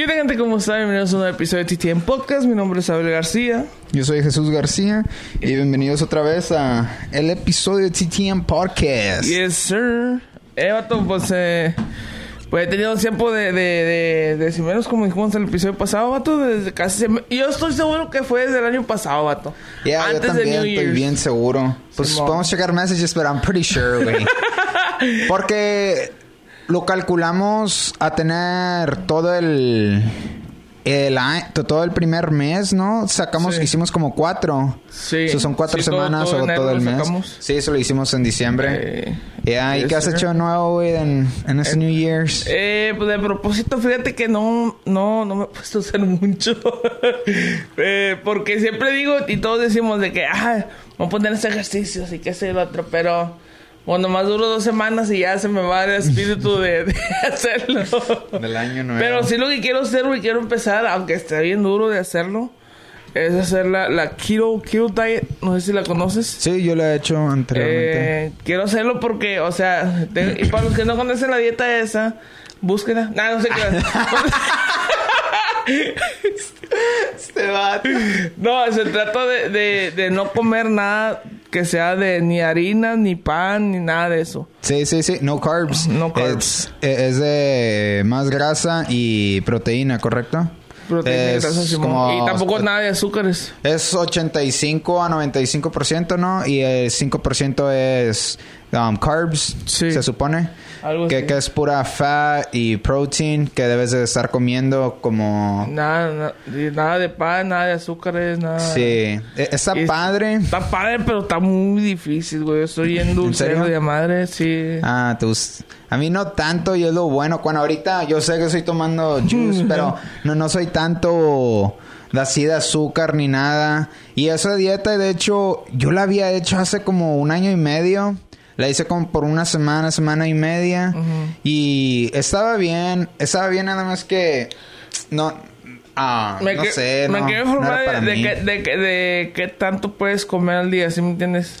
¿Qué tal gente? ¿Cómo están? Bienvenidos a un nuevo episodio de TTM Podcast. Mi nombre es Abel García. Yo soy Jesús García y bienvenidos otra vez a el episodio de TTM Podcast. Yes, sir. Eh, vato, pues, eh, pues he tenido tiempo de, de, de, de, si menos como dijimos en el episodio pasado, vato, desde casi... Yo estoy seguro que fue desde el año pasado, vato. Yeah, yo también estoy Year's. bien seguro. Pues Simón. podemos checar messages, pero I'm pretty sure, güey. Porque lo calculamos a tener todo el el todo el primer mes, ¿no? Sacamos, sí. hicimos como cuatro. Sí. Son cuatro Sí, todo- semanas todo o enero todo el lo mes. sacamos. Sí, eso lo hicimos en diciembre. Eh, ¿y qué has hecho nuevo, güey, en, en este New Year's? Eh, pues de propósito, fíjate que no, no, no me he puesto a hacer mucho. eh, porque siempre digo, y todos decimos de que, ah, vamos a poner este ejercicio, así que ese y el otro, pero, bueno, más duro dos semanas y ya se me va el espíritu de, de hacerlo. Del año nuevo. Pero sí lo que quiero hacer, güey, quiero empezar, aunque esté bien duro de hacerlo, es hacer la, la keto, keto diet, no sé si la conoces. Sí, yo lo he hecho anteriormente. Eh, quiero hacerlo porque, o sea, y para los que no conocen la dieta esa, búsquela. No, no sé qué. este vato. no, se trata de, de, de no comer nada que sea de ni harina, ni pan, ni nada de eso. Sí, sí, sí. No carbs. No carbs. Es, es de más grasa y proteína, ¿correcto? Proteína y Es grasa, Simón. como- Y tampoco nada de azúcares. Es 85 a 95%, ¿no? Y el 5% es um, carbs, Sí. se supone. Algo Que, así. que es pura fat y protein que debes de estar comiendo como... Nada, na- nada de pan, nada de azúcares, nada. Sí. E- Está Y- padre. Está padre, pero está muy difícil, güey. Estoy en dulce de madre, sí. Ah, tus... A mí no tanto y es lo bueno. Cuando ahorita yo sé que estoy tomando juice, pero no, no soy tanto así de azúcar ni nada. Y esa dieta, de hecho, yo la había hecho hace como un año y medio. La hice como por una semana, semana y media. Y estaba bien. Estaba bien nada más que... No... Ah, Me, no que- sé, me no, quiero no informar de, de, de, que- de qué tanto puedes comer al día, ¿sí me entiendes?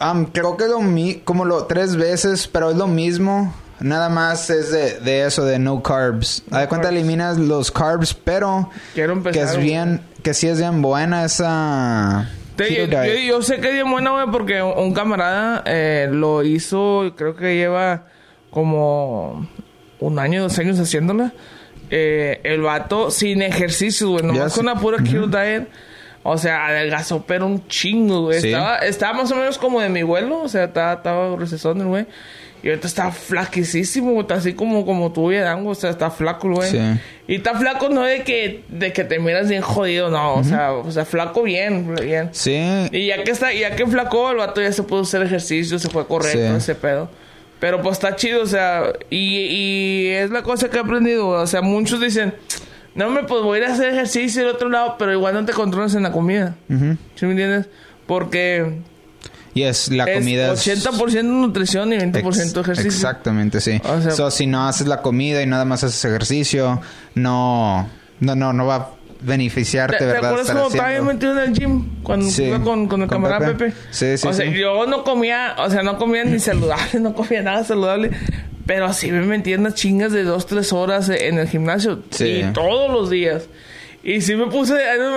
Um, creo que lo mi como lo tres veces, pero es lo mismo. Nada más es de, de eso, de no carbs. No A de cuenta eliminas los carbs, pero Quiero empezar. que es bien, que sí es bien buena esa Te- yo, sé que es bien buena, güey, porque un, camarada eh, lo hizo, creo que lleva como un año, dos años haciéndola. Eh, el vato sin ejercicio, güey, nomás con una pura keto diet. O sea, adelgazó, pero un chingo, güey. Sí. Estaba, estaba más o menos como de mi vuelo, o sea, estaba, estaba el güey. Y ahorita está flaquísimo, está así como, como tú y Adán, güey, o sea, está flaco güey. Sí. Y está flaco no de que, de que te miras bien jodido, no, o sea, o sea, flaco bien, bien. Sí, Y ya que está, ya que flacó, el vato ya se pudo hacer ejercicio, se fue a correr, Sí. ese pedo. Pero pues está chido, o sea, y, y es la cosa que he aprendido, o sea, muchos dicen, no me pues voy a ir a hacer ejercicio del otro lado, pero igual no te controlas en la comida. Ujú. ¿Sí me entiendes? Porque y es la es comida es 80% nutrición y 20% ex- ejercicio. Exactamente, sí. O sea- so, si no haces la comida y nada más haces ejercicio, no no no no va a ¿Te, beneficiarte, te ¿verdad? acuerdas estar cuando estaba haciendo- metido en el gym? Cuando Sí. iba con, con el Con camarada Pepe. Pepe. Sí, sí, O sea, sí. yo no comía, o sea, no comía ni saludable, no comía nada saludable. Pero así me metía en las chingas de dos, tres horas en el gimnasio. Sí. Y todos los días. Y sí me puse,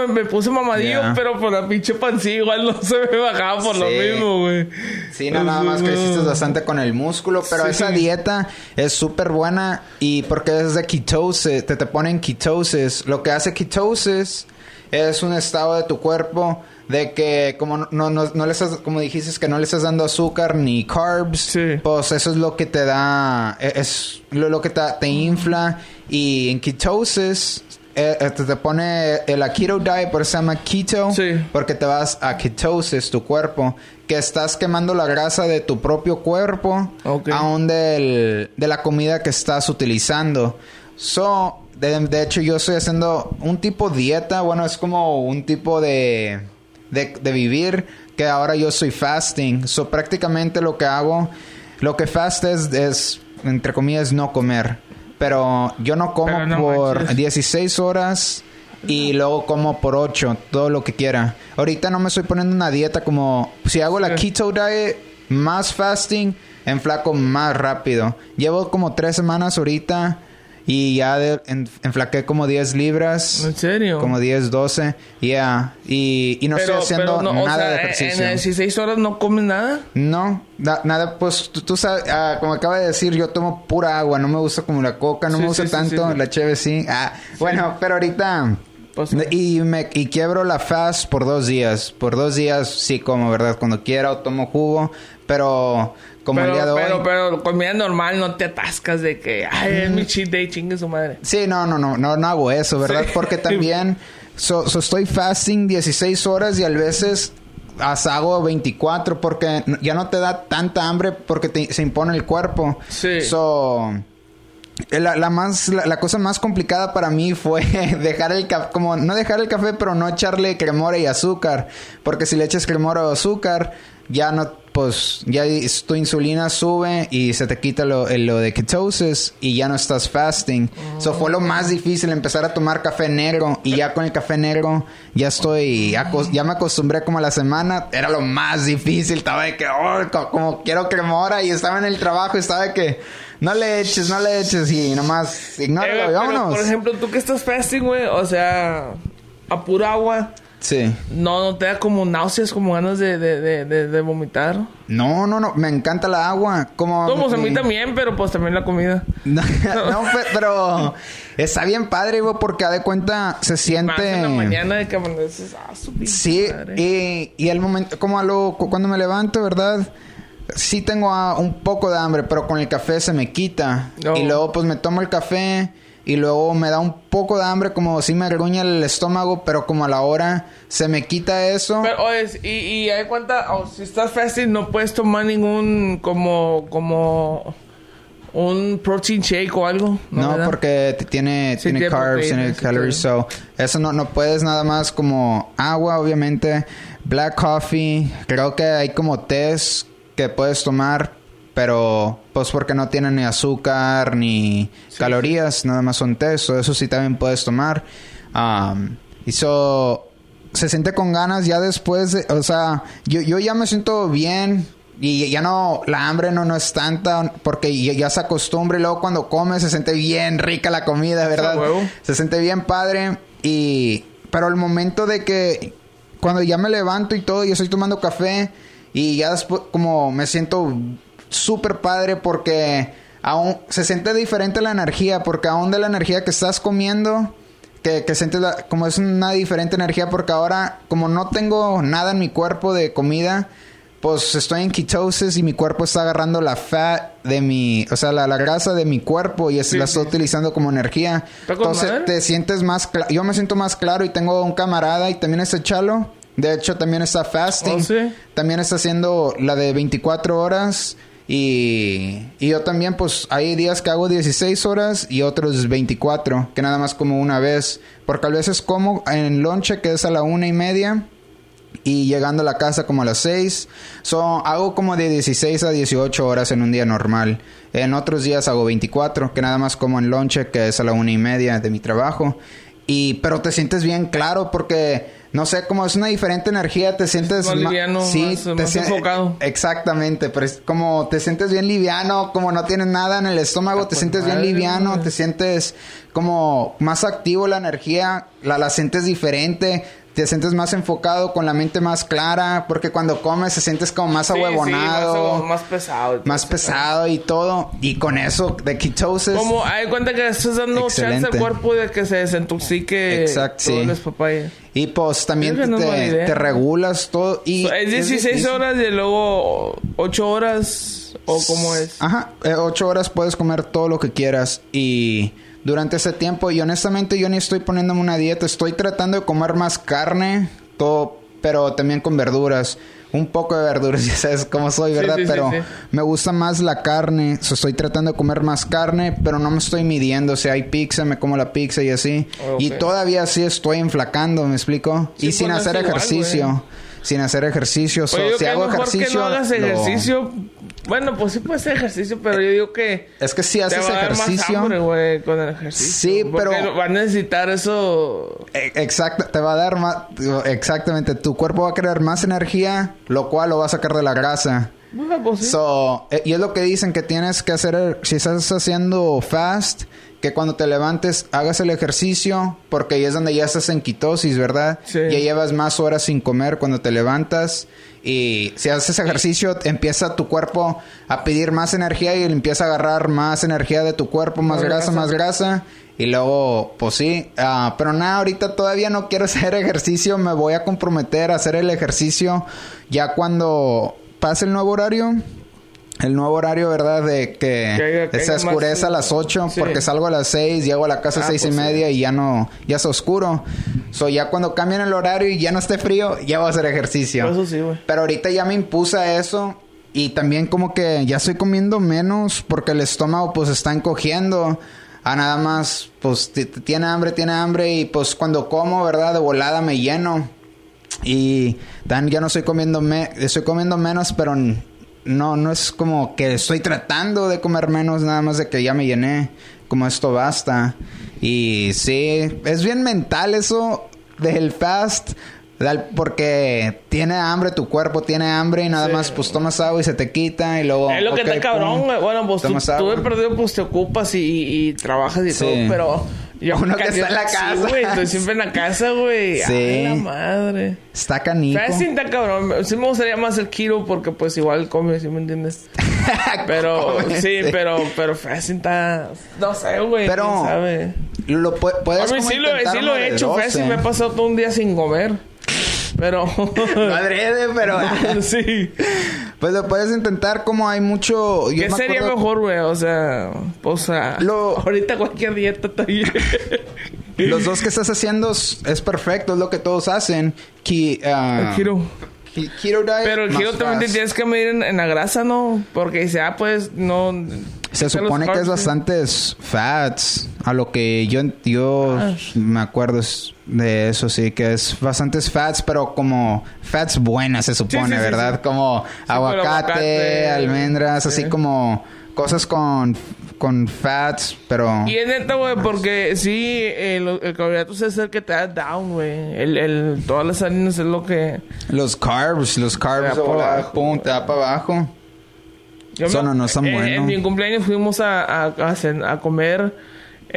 me, me puse mamadillo, pero por la pinche pancilla igual no se me bajaba por lo mismo, güey. Sí, no, nada más creciste bastante con el músculo, pero Sí. esa dieta es súper buena y porque es de ketosis, te te ponen ketosis. Lo que hace ketosis es un estado de tu cuerpo de que como no, no, no, no le estás, como dijiste, que no le estás dando azúcar ni carbs, Sí. pues eso es lo que te da, e- es lo, lo que te, te infla y en ketosis... eh, eh, te, te pone el keto diet, por eso se llama keto, Sí. porque te vas a ketosis, tu cuerpo, que estás quemando la grasa de tu propio cuerpo, Ok. aún del, de la comida que estás utilizando. So, de, de hecho, yo estoy haciendo un tipo dieta, bueno, es como un tipo de, de, de vivir, que ahora yo soy fasting. So, prácticamente lo que hago, lo que fast es, es entre comillas, no comer. Pero yo no como no por manches. 16 horas y luego como por 8, todo lo que quiera. Ahorita no me estoy poniendo una dieta como si hago la keto diet más fasting, enflaco más rápido. Llevo como tres semanas ahorita Y ya de- en- enflaqué como 10 libras. ¿En serio? Como 10, 12. Yeah. Y, y no pero, estoy haciendo o nada sea, de ejercicio. En 16 horas no comes nada. No, na- nada, pues tú, tú sabes, ah, como acaba de decir, yo tomo pura agua, no me gusta como la coca, no Sí, me gusta sí, tanto, sí. la cheve sí. Ah, bueno, pero ahorita... Pues, y me y quiebro la fast por dos días. Por dos días sí como, ¿verdad? Cuando quiera o tomo jugo. Pero como pero, el día de pero, hoy... pero comida normal no te atascas de que, ay, es mi cheat day, chingue su madre. Sí, no, no, no, no, no hago eso, ¿verdad? Sí. Porque también so, so estoy fasting 16 horas y a veces hasta hago 24 porque ya no te da tanta hambre porque te- se impone el cuerpo. Sí. So, la, la más la, la cosa más complicada para mí fue dejar el café como no dejar el café pero no echarle cremora y azúcar. Porque si le echas cremora o azúcar ya no pues ya tu insulina sube y se te quita lo, el- lo de ketosis y ya no estás fasting. Eso fue lo más difícil empezar a tomar café negro y ya con el café negro ya estoy ya me acostumbré como a la semana, era lo más difícil, estaba de que oh, co- como quiero cremora y estaba en el trabajo, estaba de que no le eches, no le eches y nomás Eh, ignóralo y pero, vámonos. por ejemplo, tú que estás fasting, güey, o sea, a pura agua, Sí. no, no te da como náuseas, como ganas de, de, de, de, de vomitar. No, no, no, me encanta la agua. Como Como a mí también, pero pues también la comida. No, no, pe- pero está bien padre, güey, porque a de cuenta se Más siente. en la mañana de que amaneces, ah, Sí, y, y el momento, como a lo, cu- cuando me levanto, ¿verdad? Sí tengo un poco de hambre, pero con el café se me quita. No. Y luego pues me tomo el café y luego me da un poco de hambre, como si me gruña el estómago, pero como a la hora se me quita eso. Pero, oye, y, y hay cuenta, o si estás fasting, no puedes tomar ningún, como, como, un protein shake o algo. No, porque tiene, Sí, tiene carbs, tiene calories, so eso no, no puedes nada más como agua, obviamente, black coffee, creo que hay como tés que puedes tomar, pero pues porque no tienen ni azúcar ni calorías, nada más son tés, so eso sí también puedes tomar. Um, y so, se siente con ganas ya después, de- o sea, yo, yo ya me siento bien y ya no, la hambre no, no es tanta porque ya, ya se acostumbra y luego cuando comes se siente bien rica la comida, ¿verdad? Ah, huevo. Se siente bien padre y, pero el momento de que cuando ya me levanto y todo y estoy tomando café y ya después como me siento súper padre porque aún se siente diferente la energía porque aún de la energía que estás comiendo que, que sientes la- como es una diferente energía porque ahora como no tengo nada en mi cuerpo de comida pues estoy en ketosis y mi cuerpo está agarrando la fat de mi, o sea, la, la grasa de mi cuerpo y es- Sí, la sí. utilizando como energía. Está Entonces madre. te sientes más, yo me siento más claro y tengo un camarada y también está Chalo. De hecho, también está fasting. Oh, sí. También está haciendo la de 24 horas. Y, y yo también, pues hay días que hago 16 horas y otros 24, que nada más como una vez. Porque a veces como en lonche, que es a la una y media y llegando a la casa como a las 6. So, hago como de 16 a 18 horas en un día normal. En otros días hago 24, que nada más como en lonche, que es a la una y media de mi trabajo. Y, pero te sientes bien claro porque, no sé, como es una diferente energía, te sientes Más liviano, más- te más enfocado. Exactamente, pero es como te sientes bien liviano, como no tienes nada en el estómago, te pues sientes bien liviano, te sientes como más activo la energía, la, la sientes diferente, te sientes más enfocado, con la mente más clara, porque cuando comes se sientes como más Sí, sí, ahuevonado, más, más pesado. más pesado y todo, y con eso de ketosis. Como hay cuenta que estás dando chance Excelente. al cuerpo de que se desintoxique Exacto, sí. Y pues también no es te, te regulas todo. Y es 16 difícil. horas y luego 8 horas o cómo es. Ajá, eh, ocho horas puedes comer todo lo que quieras y durante ese tiempo y honestamente yo ni estoy poniéndome una dieta, estoy tratando de comer más carne, todo, pero también con verduras, un poco de verduras, ya sabes cómo soy, Sí, ¿verdad? sí, sí, pero sí. me gusta más la carne, so, estoy tratando de comer más carne, pero no me estoy midiendo, si hay pizza, me como la pizza y así, y todavía así estoy enflacando, ¿me explico? Sí, y sin hacer igual, ejercicio. Sin hacer ejercicio, so, Pues yo si hago ejercicio que no hagas lo- ejercicio. Bueno, pues sí puedes hacer ejercicio, pero yo digo que es que si te haces va a dar ejercicio más hambre, güey, con el ejercicio. Sí, Porque pero- va a necesitar eso. E- Exacto, te va a dar más, exactamente, tu cuerpo va a crear más energía, lo cual lo va a sacar de la grasa. Bueno, pues sí. So, eh, y es lo que dicen que tienes que hacer, si estás haciendo fast, que cuando te levantes hagas el ejercicio, porque ahí es donde ya estás en quitosis, ¿verdad? Sí. Ya llevas más horas sin comer cuando te levantas. Y si haces ejercicio, empieza tu cuerpo a pedir más energía y empieza a agarrar más energía de tu cuerpo, más, Más grasa, grasa. más grasa. Y luego, pues sí, ah, pero nada, ahorita todavía no quiero hacer ejercicio, me voy a comprometer a hacer el ejercicio ya cuando pase el nuevo horario. El nuevo horario, ¿verdad? De que, Que se oscurece a las 8 Sí. porque salgo a las 6, llego a la casa a Ah, 6 y pues sí. media y ya no, ya es oscuro. So ya cuando cambien el horario y ya no esté frío, ya voy a hacer ejercicio. Eso sí, güey. Pero ahorita ya me impuse eso y también como que ya estoy comiendo menos porque el estómago pues está encogiendo. A nada más, pues tiene hambre, tiene hambre y pues cuando como, ¿verdad? De volada me lleno. Y dan, ya no estoy comiendo, me estoy comiendo menos, pero no, no es como que estoy tratando de comer menos, nada más de que ya me llené, como esto basta. Y sí, es bien mental eso del fast, porque tiene hambre, tu cuerpo tiene hambre y nada Sí. más pues tomas agua y se te quita y luego... Es lo que está cabrón, pum. Bueno, pues tú, tú de perdido pues te ocupas y, y trabajas y Sí. todo, pero... Yo Uno que está en la sí, casa. güey, estoy siempre en la casa, güey. Sí. Ay, la madre. Está canijo. Fasting está cabrón. Sí me gustaría más el keto porque pues igual come, ¿sí me entiendes? Pero, Come, sí, pero, pero está... No sé, güey. Pero- quién sabe? Lo pu- puedes A mí sí lo, sí he hecho, 12. fasting. Me he pasado todo un día sin comer. Pero... No adrede, pero... sí. Pues lo puedes intentar como hay mucho... yo ¿Qué me sería acuerdo- mejor, güey? O sea, o sea, Lo- ahorita cualquier dieta está bien. Los dos que estás haciendo es, perfecto, es lo que todos hacen. Ki, ah, El keto. ki- keto diet Pero el keto también te tienes que medir en, en la grasa, ¿no? Porque dice, ah, pues no. Se supone que es bastantes fats. A lo que yo, yo Ah. me acuerdo es de eso, sí, que es bastantes fats, pero como fats buenas se supone, sí, sí, ¿verdad? sí. Como aguacate, aguacate, almendras, sí. así como cosas con, con fats, pero... Y es neta, güey, porque sí, el, el carbohidrato es el que te da down, güey. El, el, todas las harinas es lo que. Los carbs, los carbs, pum, te da para abajo. Yo Eso no- no está en, mi cumpleaños fuimos a, a, a, a comer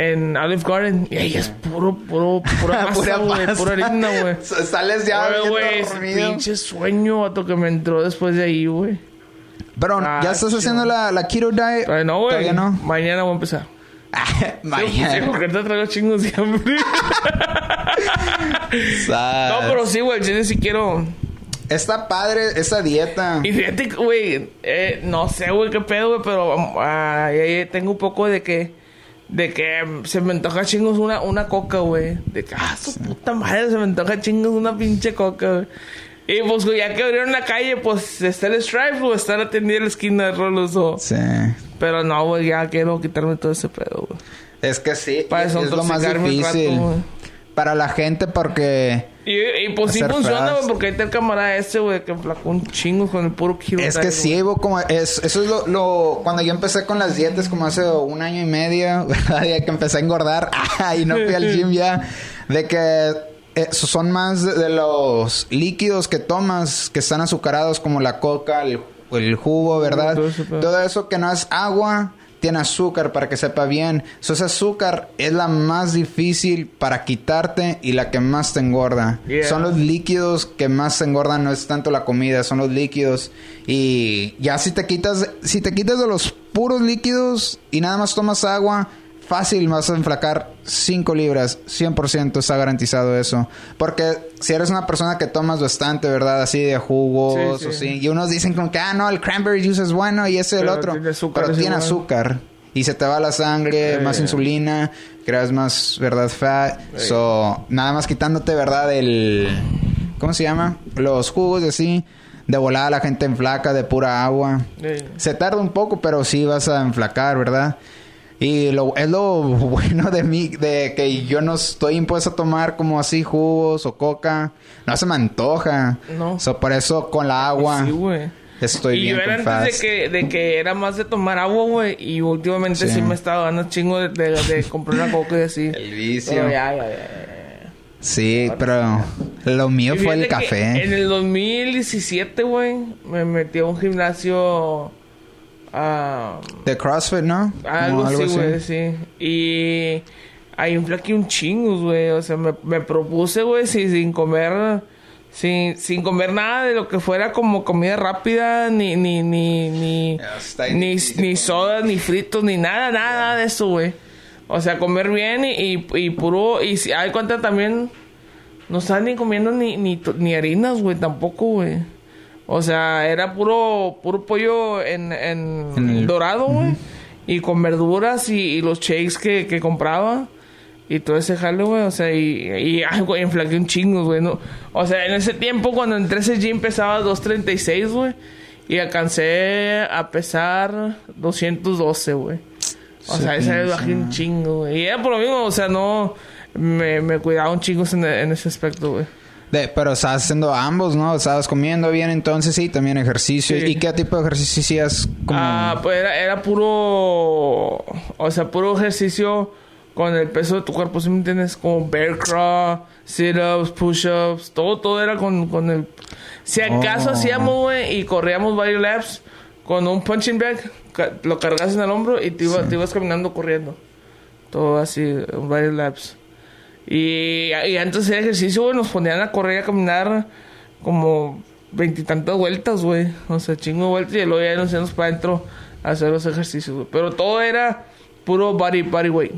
en Olive Garden. Y ahí es puro, puro, pura masa, Pura güey. Pura harina, güey. Sales ya güey, pinche sueño, vato, que me entró después de ahí, güey. Pero, Ah, ¿ya estás chido. haciendo la, la keto diet? Todavía no, güey. Todavía no. Mañana voy a empezar. Sí, Mañana. porque te traigo chingos de hambre. No, pero sí, güey. Yo sí quiero... Está padre esa dieta. Y fíjate, güey, eh, no sé, güey, qué pedo, güey, pero ahí tengo un poco de que, de que se me antoja chingos una, una coca, güey. De que, ah, su puta madre, se me antoja chingos una pinche coca, güey. Y pues, güey, ya que abrieron la calle, pues está el Stripe o estar atendiendo la esquina de Rolos o. Sí. Pero no, güey, ya quiero quitarme todo ese pedo, güey. Es que sí. Para es, es lo más rato, difícil. güey. Para la gente porque... Y, y pues sí funciona, güey, porque ahí está el camarada este, güey, que flacó un chingo con el puro kilo. Es que sí, Evo, como es, eso es lo, lo- cuando yo empecé con las dietas como hace un año y medio, ¿verdad? ya que empecé a engordar y no fui al gym ya, de que eh, son más de, los líquidos que tomas que están azucarados como la coca, el, el jugo, ¿verdad? Ese. Todo eso que no es agua tiene azúcar para que sepa bien. So, ese azúcar es la más difícil para quitarte y la que más te engorda. Yeah. Son los líquidos que más te engordan, no es tanto la comida, son los líquidos. Y ya si te quitas, si te quitas de los puros líquidos y nada más tomas agua, fácil vas a enflacar 5 libras, 100% está garantizado eso. Porque si eres una persona que tomas bastante, ¿verdad? Así de jugos Sí, sí. o así. Y unos dicen como que, ah, no, el cranberry juice es bueno y ese el otro. tiene azúcar, Pero tiene igual. azúcar. Y se te va la sangre, más insulina, creas más, ¿verdad? Fat. So, nada más quitándote, ¿verdad? El... ¿Cómo se llama? Los jugos y así. De volada la gente enflaca de pura agua. Sí. Se tarda un poco, pero sí vas a enflacar, ¿verdad? Y lo, es lo bueno de mí, de que yo no estoy impuesto a tomar como así jugos o coca. No se me antoja. No. So, por eso con la agua Sí, güey. estoy y bien yo era antes de que, de que era más de tomar agua, güey. Y últimamente sí, Sí. me estaba dando chingo de, de, de comprar una coca y así. El vicio. Pero ya, ya, ya. Sí, pero lo mío fue el café. En el 2017, güey, me metí a un gimnasio ah, De CrossFit, ¿no? algo, así, güey, sí. Y ahí inflaqué un chingo, güey. O sea, me, me propuse, güey, sin, sin comer... Sin, sin comer nada de lo que fuera como comida rápida, ni, ni, ni, ni, ni, ni sodas, ni fritos, ni nada, nada de eso, güey. O sea, comer bien y, y, y puro... Y si hay cuenta también... No estaban ni comiendo ni, ni, ni harinas, güey, tampoco, güey. O sea, era puro, puro pollo en, en, En el- dorado, güey. Y con verduras y, y los shakes que, que compraba. Y todo ese jale, güey. O sea, y, y güey, enflaqué un chingo, güey. No, o sea, en ese tiempo, cuando entré ese gym, pesaba 236, güey. Y alcancé a pesar 212, güey. O sea, esa vez bajé un chingo, güey. Y era por lo mismo, o sea, no... Me, me cuidaba un chingo en, en ese aspecto, güey. De- pero estabas haciendo ambos, ¿no? Estabas comiendo bien entonces sí, también ejercicio. Sí. ¿Y qué tipo de ejercicio hacías? Como... Ah, pues era, era puro... O sea, puro ejercicio con el peso de tu cuerpo, ¿sí me entiendes? Como bear crawl, sit-ups, push-ups, todo, todo era con, con el... Si acaso Oh. hacíamos, güey, y corríamos varios laps con un punching bag, lo cargas en el hombro y te, iba- te ibas caminando corriendo. Todo así, varios laps. Y, y antes de hacer ejercicio, güey, nos ponían a correr a caminar como veintitantas vueltas, güey. O sea, chingo de vueltas y luego ya nos íbamos para adentro a hacer los ejercicios, güey. Pero todo era puro body, body weight.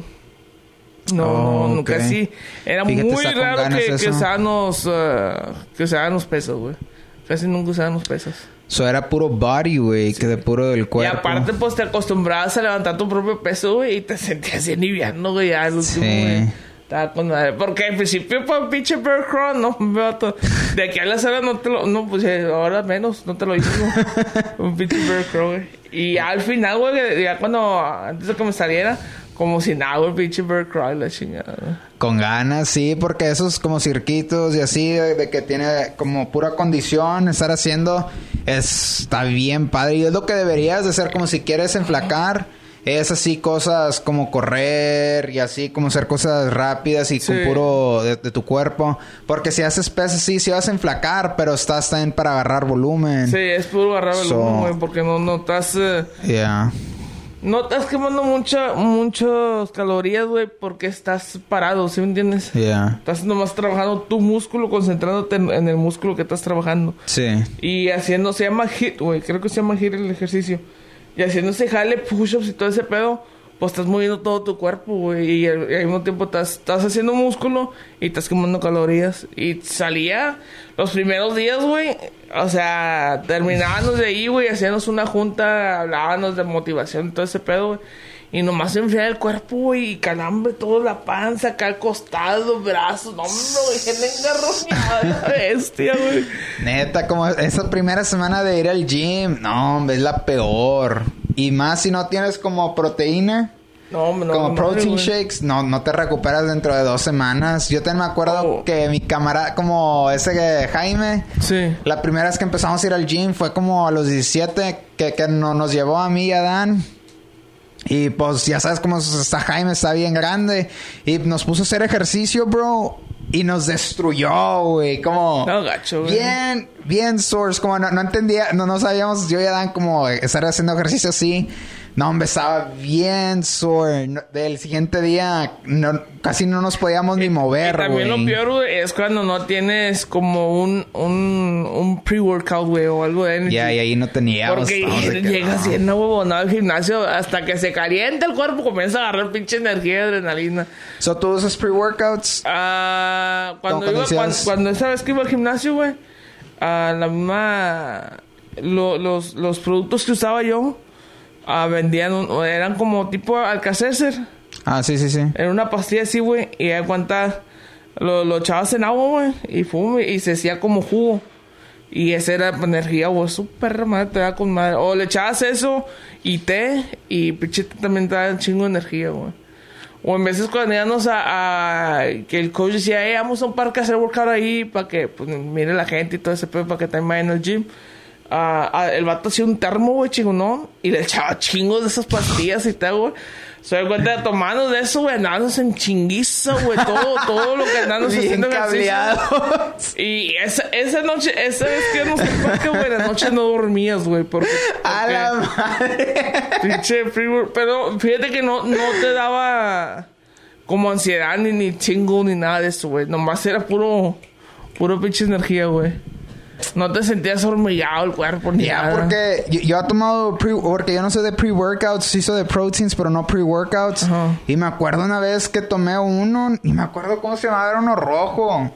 No, Oh, no, nunca ok. así. Era Fíjate, muy raro que, que eso. usaban los, ah, que usaban los pesos, güey. Casi nunca usaban los pesos. So era puro body, güey, que de puro del cuerpo. Y aparte, pues te acostumbrabas a levantar tu propio peso, güey, y te sentías bien liviano, güey, al último, Sí. güey. Con madre. Porque al principio, pues, pinche Bear Crawl, no, vato. De aquí a las horas no te lo, no, pues eh, ahora menos, no te lo hice, Un pinche Bear Crawl, güey. Y al final, güey, ya cuando, antes de que me saliera, como si nada, güey, pinche Bear Crawl, la chingada. Con ganas, sí, porque esos como circuitos y así, de, que tiene como pura condición estar haciendo, es- está bien padre. Y es lo que deberías de hacer, como si quieres enflacar, es así cosas como correr y así como hacer cosas rápidas y con puro de, de tu cuerpo. Porque si haces pesas, sí, sí vas a enflacar, pero estás también para agarrar volumen. Sí, es puro agarrar So- güey, porque no, no estás... eh, Yeah. no estás quemando mucha, muchas calorías, güey, porque estás parado, ¿sí me entiendes? Yeah. Estás nomás trabajando tu músculo, concentrándote en, en el músculo que estás trabajando. Sí. Y haciendo, se llama hit, güey. Creo que se llama hit el ejercicio. Y haciendo ese jale, push-ups y todo ese pedo, pues estás moviendo todo tu cuerpo, güey. Y, al al mismo tiempo estás, estás haciendo músculo y estás quemando calorías. Y salía los primeros días, güey. O sea, terminábamos de ahí, güey, hacíamos una junta, hablábamos de motivación y todo ese pedo, güey. Y nomás se el cuerpo, güey, y calambre, toda la panza, acá al costado, brazos. No, hombre, güey, la bestia, güey. Neta, como esa primera semana de ir al gym, no, hombre, es la peor. Y más si no tienes como proteína, No, no. como protein shakes, no, no te recuperas dentro de dos semanas. Yo también me acuerdo Oh. que mi camarada, como ese que Jaime, Sí. la primera vez que empezamos a ir al gym fue como a los 17, que, que no- nos llevó a mí y a Dan. Y pues ya sabes cómo está Jaime, está bien grande. Y nos puso a hacer ejercicio, bro. Y nos destruyó, güey. Como... No, gacho, güey. Bien, bien source. Como no, no entendía, no, no sabíamos, yo y Dan como estar haciendo ejercicio así. No, hombre, estaba bien sore. No- del siguiente día no- casi no nos podíamos ni mover, Y también lo peor, es cuando no tienes como un, un, un pre-workout, güey, o algo de energy. Ya, y ahí no teníamos. Porque llegas bien huevonado al gimnasio hasta que se calienta el cuerpo, comienza a agarrar pinche energía y adrenalina. So, ¿tú usas pre-workouts? Ah, cuando, ¿Cómo iba, cuando, cuando esa vez que iba al gimnasio, güey, a la misma... lo- los, los productos que usaba yo ah, vendían... un- eran como tipo Alcacer. Ah, sí, sí, sí. Era una pastilla así, güey. Y de cuenta lo, lo echabas en agua, güey. Y fume. Y se hacía como jugo. Y esa era energía, güey. Súper madre, te da con madre. O le echabas eso y té. Y pinche té también te da un chingo de energía, güey. O en veces cuando íbamos a, a- que el coach decía, eh, vamos a un parque a hacer workout ahí para que pues mire la gente y todo ese pedo para que también vayan al gym. Ah, ah, el vato hacía un termo, güey, chingón, Y le echaba chingos de esas pastillas y tal, güey. Se da cuenta tomando de eso, güey, andamos en chinguiza, güey, todo, todo lo que Bien haciendo cableado. Y esa, esa noche, esa vez que no sé por qué, güey, la noche no dormías, güey, porque, A la madre. pinche pero fíjate que no, no te daba como ansiedad ni, ni chingo ni nada de eso, güey, nomás era puro, puro pinche energía, güey. No te sentías hormiguado el cuerpo ni Ya, nada. porque yo, yo he tomado pre, porque yo no sé de pre-workouts, sí soy de proteins, pero no pre-workouts. Y me acuerdo una vez que tomé uno, y me acuerdo cómo se llamaba, era uno rojo.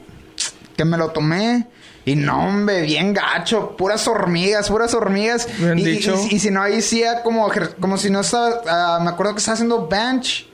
Que me lo tomé. Y no, hombre, bien gacho, puras hormigas, puras hormigas. Bien y, y- dicho. y- y si no, ahí sí como, como si no estaba, ah, me acuerdo que estaba haciendo bench.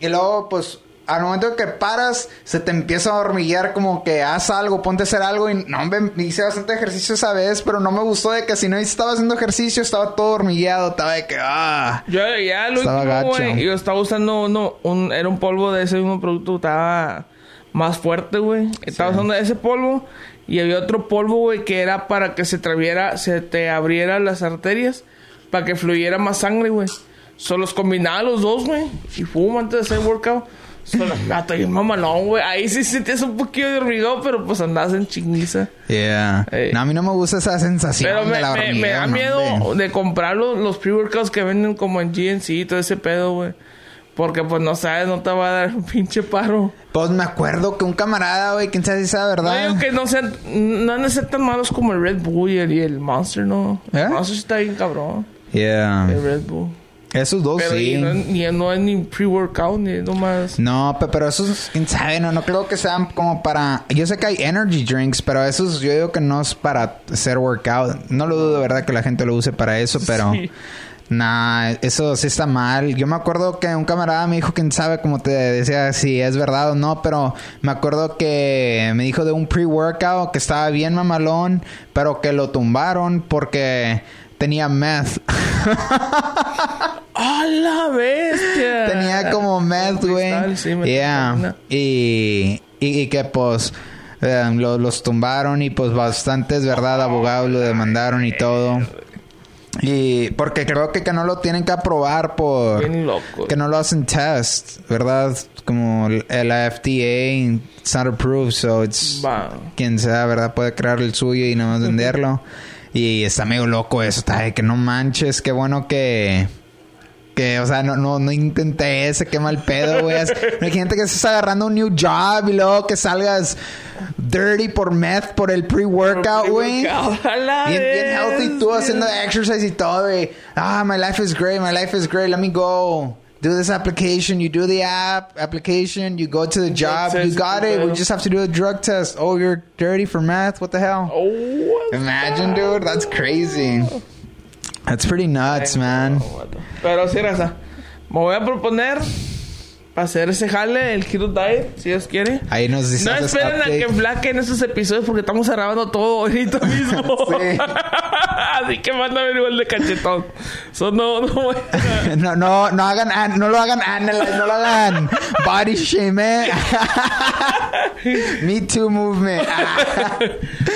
Y luego, pues, al momento que paras, se te empieza a hormiguear como que haz algo, ponte a hacer algo. Y no, me hice bastante ejercicio esa vez, pero no me gustó de que si no estaba haciendo ejercicio, estaba todo hormigueado, estaba de que, ah. Yo ya lo Estaba güey, yo estaba usando uno, un, era un polvo de ese mismo producto, estaba más fuerte, güey. Estaba usando ese polvo y había otro polvo, güey, que era para que se traviera, se te abriera las arterias, para que fluyera más sangre, güey. Solo los combinaba los dos, güey, y fuma antes de hacer workout. Solo gato y mamalón, güey. Ahí sí sentías un poquito de hormigón, pero pues andabas en chinguiza. Yeah. Ey. No, a mí no me gusta esa sensación Pero me, de la me- me da no, miedo hombre. de comprar los, los pre-workouts que venden como en GNC y todo ese pedo, güey. Porque pues no sabes, no te va a dar un pinche paro. Pues me acuerdo que un camarada, güey, quién sabe si sea No verdad. digo que no sean, no han de ser tan malos como el Red Bull y el, y el Monster, ¿no? ¿Eh? El Monster sí está bien cabrón. Yeah. El Red Bull. Esos dos Pero sí. no, ni, no es ni pre-workout, ni nomás... No, pe- pero esos, quién sabe, no, no creo que sean como para... Yo sé que hay energy drinks, pero esos yo digo que no es para hacer workout. No lo dudo de verdad que la gente lo use para eso, pero... Sí. Nah, eso sí está mal. Yo me acuerdo que un camarada me dijo, quién sabe, como te decía, si es verdad o no, pero me acuerdo que me dijo de un pre-workout que estaba bien mamalón, pero que lo tumbaron porque tenía meth. ¡A la bestia! Tenía como meth, güey. Sí, yeah. Y, y, y que pues eh, lo- los tumbaron y pues bastantes, ¿verdad? Abogados lo demandaron y todo. Y porque creo que, que no lo tienen que aprobar por... Bien loco. Que no lo hacen test, ¿verdad? Como el el FDA, it's not approved, so it's... Quien sea, ¿verdad? Puede crear el suyo y no venderlo. y está medio loco eso, está de que no manches, qué bueno que... Que, o sea, no, no, no intenté ese, qué mal pedo, güey. Imagínate que estás agarrando un new job y luego que salgas dirty por meth, por el pre-workout, güey. Bien, bien healthy, tú haciendo exercise y todo, güey. Ah, my life is great, my life is great, let me go. Do this application, you do the app application, you go to the job, you got it. We just have to do a drug test. Oh, you're dirty for meth? What the hell? Oh, Imagine, dude, that's crazy. That's pretty nuts, man. Pero sí, raza. Me voy a proponer para hacer ese jale, el Hero Diet, si Dios quiere. Ahí nos dices No esperen a que update. flaquen esos episodios porque estamos grabando todo ahorita mismo. Sí. Así que mándame igual de cachetón. So, no, no voy a- No, no, no hagan, an- no lo hagan analyze, no lo hagan body shame, eh. Me too movement.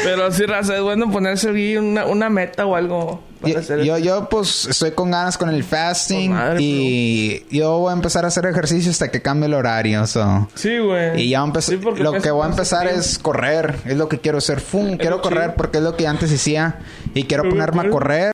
Pero sí, raza, es bueno ponerse una, una meta o algo Yo, hacer yo, pues estoy con ganas con el fasting madre, y yo voy a empezar a hacer ejercicio hasta que cambie el horario. so. Sí, güey. Y ya empecé, Sí, porque lo me que voy a hace empezar es correr. Es lo que quiero hacer. Fum, quiero correr porque es lo que antes hacía. Y quiero Pero, ponerme a correr.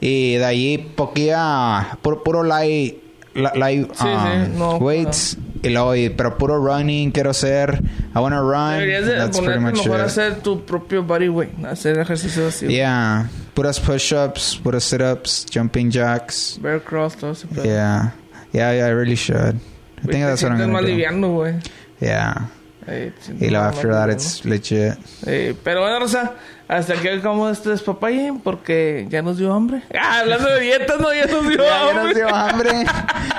Y de ahí poquilla, puro, puro light, um, sí, no, weights. Y luego, pero puro running quiero hacer. I wanna run. Deberías de That's ponerte mejor it. hacer tu propio body weight. Hacer ejercicios así. Yeah. Puras push-ups, puras sit-ups, jumping jacks. Bear cross, todo ese pedo. Yeah. Yeah, yeah, I really should. I think that's what I'm gonna más do. liviano, güey. Yeah. Eh, sientes Y luego after that liviano. it's legit. Eh, pero bueno, Rosa, hasta aquí acabamos este despapalle porque ya nos dio hambre. Ah, hablando de dietas, no, ya nos dio Ya, ya hambre. nos dio hambre.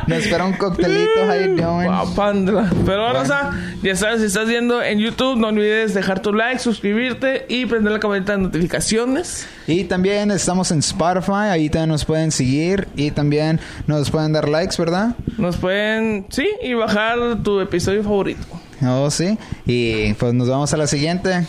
Nos espera un coctelito. How you doing? Guapandra. Pero bueno, Rosa, ya sabes, si estás viendo en YouTube, no olvides dejar tu like, suscribirte y prender la campanita de notificaciones. Y también estamos en Spotify. Ahí también nos pueden seguir. Y también nos pueden dar likes, ¿verdad? Nos pueden, sí, y bajar tu episodio favorito. Oh, sí. Y pues nos vemos a la siguiente.